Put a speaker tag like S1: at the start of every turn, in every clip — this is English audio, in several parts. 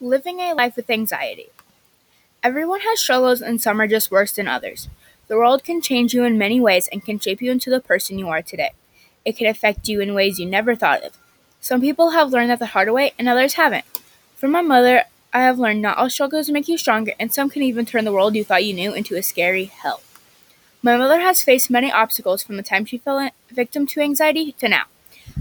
S1: Living a life with anxiety. Everyone has struggles, and some are just worse than others. The world can change you in many ways and can shape you into the person you are today. It can affect you in ways you never thought of. Some people have learned that the hard way, and others haven't. From my mother, I have learned not all struggles make you stronger, and some can even turn the world you thought you knew into a scary hell. My mother has faced many obstacles from the time she fell victim to anxiety to now.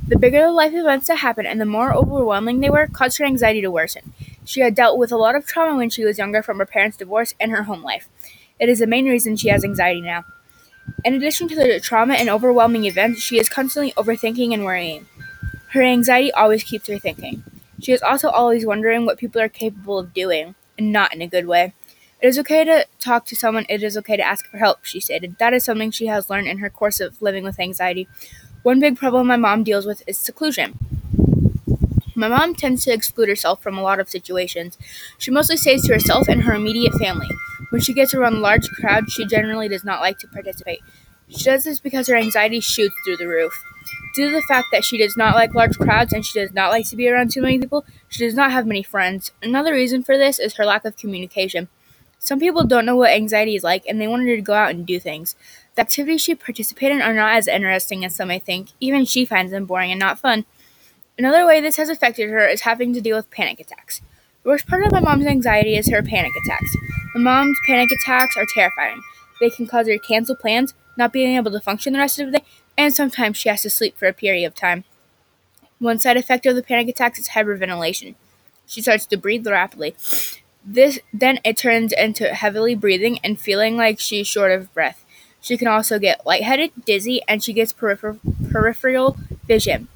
S1: The bigger the life events that happened and the more overwhelming they were caused her anxiety to worsen. She had dealt with a lot of trauma when she was younger from her parents' divorce and her home life. It is the main reason she has anxiety now. In addition to the trauma and overwhelming events, she is constantly overthinking and worrying. Her anxiety always keeps her thinking. She is also always wondering what people are capable of doing, and not in a good way. It is okay to talk to someone, it is okay to ask for help, she stated. That is something she has learned in her course of living with anxiety. One big problem my mom deals with is seclusion. My mom tends to exclude herself from a lot of situations. She mostly stays to herself and her immediate family. When she gets around large crowds, she generally does not like to participate. She does this because her anxiety shoots through the roof. Due to the fact that she does not like large crowds and she does not like to be around too many people, she does not have many friends. Another reason for this is her lack of communication. Some people don't know what anxiety is like and they want her to go out and do things. The activities she participates in are not as interesting as some may think. Even she finds them boring and not fun. Another way this has affected her is having to deal with panic attacks. The worst part of my mom's anxiety is her panic attacks. My mom's panic attacks are terrifying. They can cause her to cancel plans, not being able to function the rest of the day, and sometimes she has to sleep for a period of time. One side effect of the panic attacks is hyperventilation. She starts to breathe rapidly. This then it turns into heavily breathing and feeling like she's short of breath. She can also get lightheaded, dizzy, and she gets peripher- peripheral vision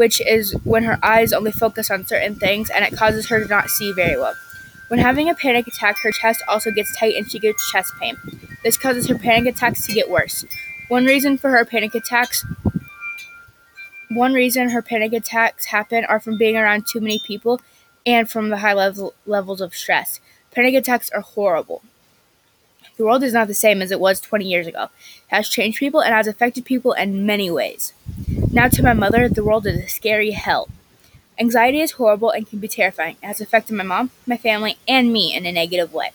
S1: which is when her eyes only focus on certain things and it causes her to not see very well. When having a panic attack, her chest also gets tight and she gets chest pain. This causes her panic attacks to get worse. One reason for her panic attacks one reason her panic attacks happen are from being around too many people and from the high level levels of stress. Panic attacks are horrible. The world is not the same as it was 20 years ago. It has changed people and has affected people in many ways. Now, to my mother, the world is a scary hell. Anxiety is horrible and can be terrifying. It has affected my mom, my family, and me in a negative way. It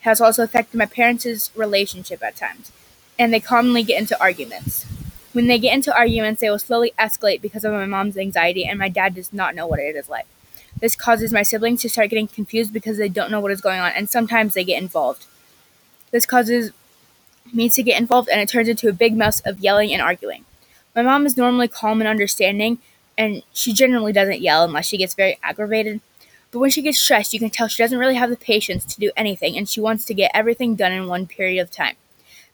S1: has also affected my parents' relationship at times, and they commonly get into arguments. When they get into arguments, they will slowly escalate because of my mom's anxiety, and my dad does not know what it is like. This causes my siblings to start getting confused because they don't know what is going on, and sometimes they get involved. This causes me to get involved, and it turns into a big mess of yelling and arguing. My mom is normally calm and understanding, and she generally doesn't yell unless she gets very aggravated. But when she gets stressed, you can tell she doesn't really have the patience to do anything, and she wants to get everything done in one period of time.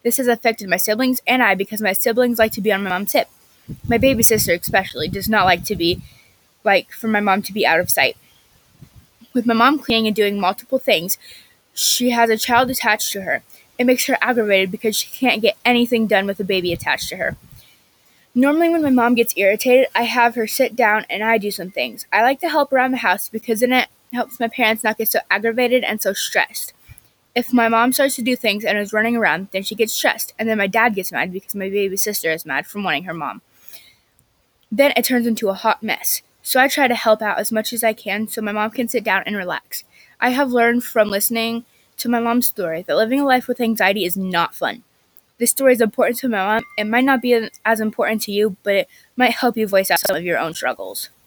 S1: This has affected my siblings and I because my siblings like to be on my mom's hip. My baby sister, especially, does not like to be, like, for my mom to be out of sight. With my mom cleaning and doing multiple things, she has a child attached to her. It makes her aggravated because she can't get anything done with a baby attached to her. Normally, when my mom gets irritated, I have her sit down and I do some things. I like to help around the house because then it helps my parents not get so aggravated and so stressed. If my mom starts to do things and is running around, then she gets stressed, and then my dad gets mad because my baby sister is mad from wanting her mom. Then it turns into a hot mess. So I try to help out as much as I can so my mom can sit down and relax. I have learned from listening to my mom's story that living a life with anxiety is not fun. This story is important to my mom. It might not be as important to you, but it might help you voice out some of your own struggles.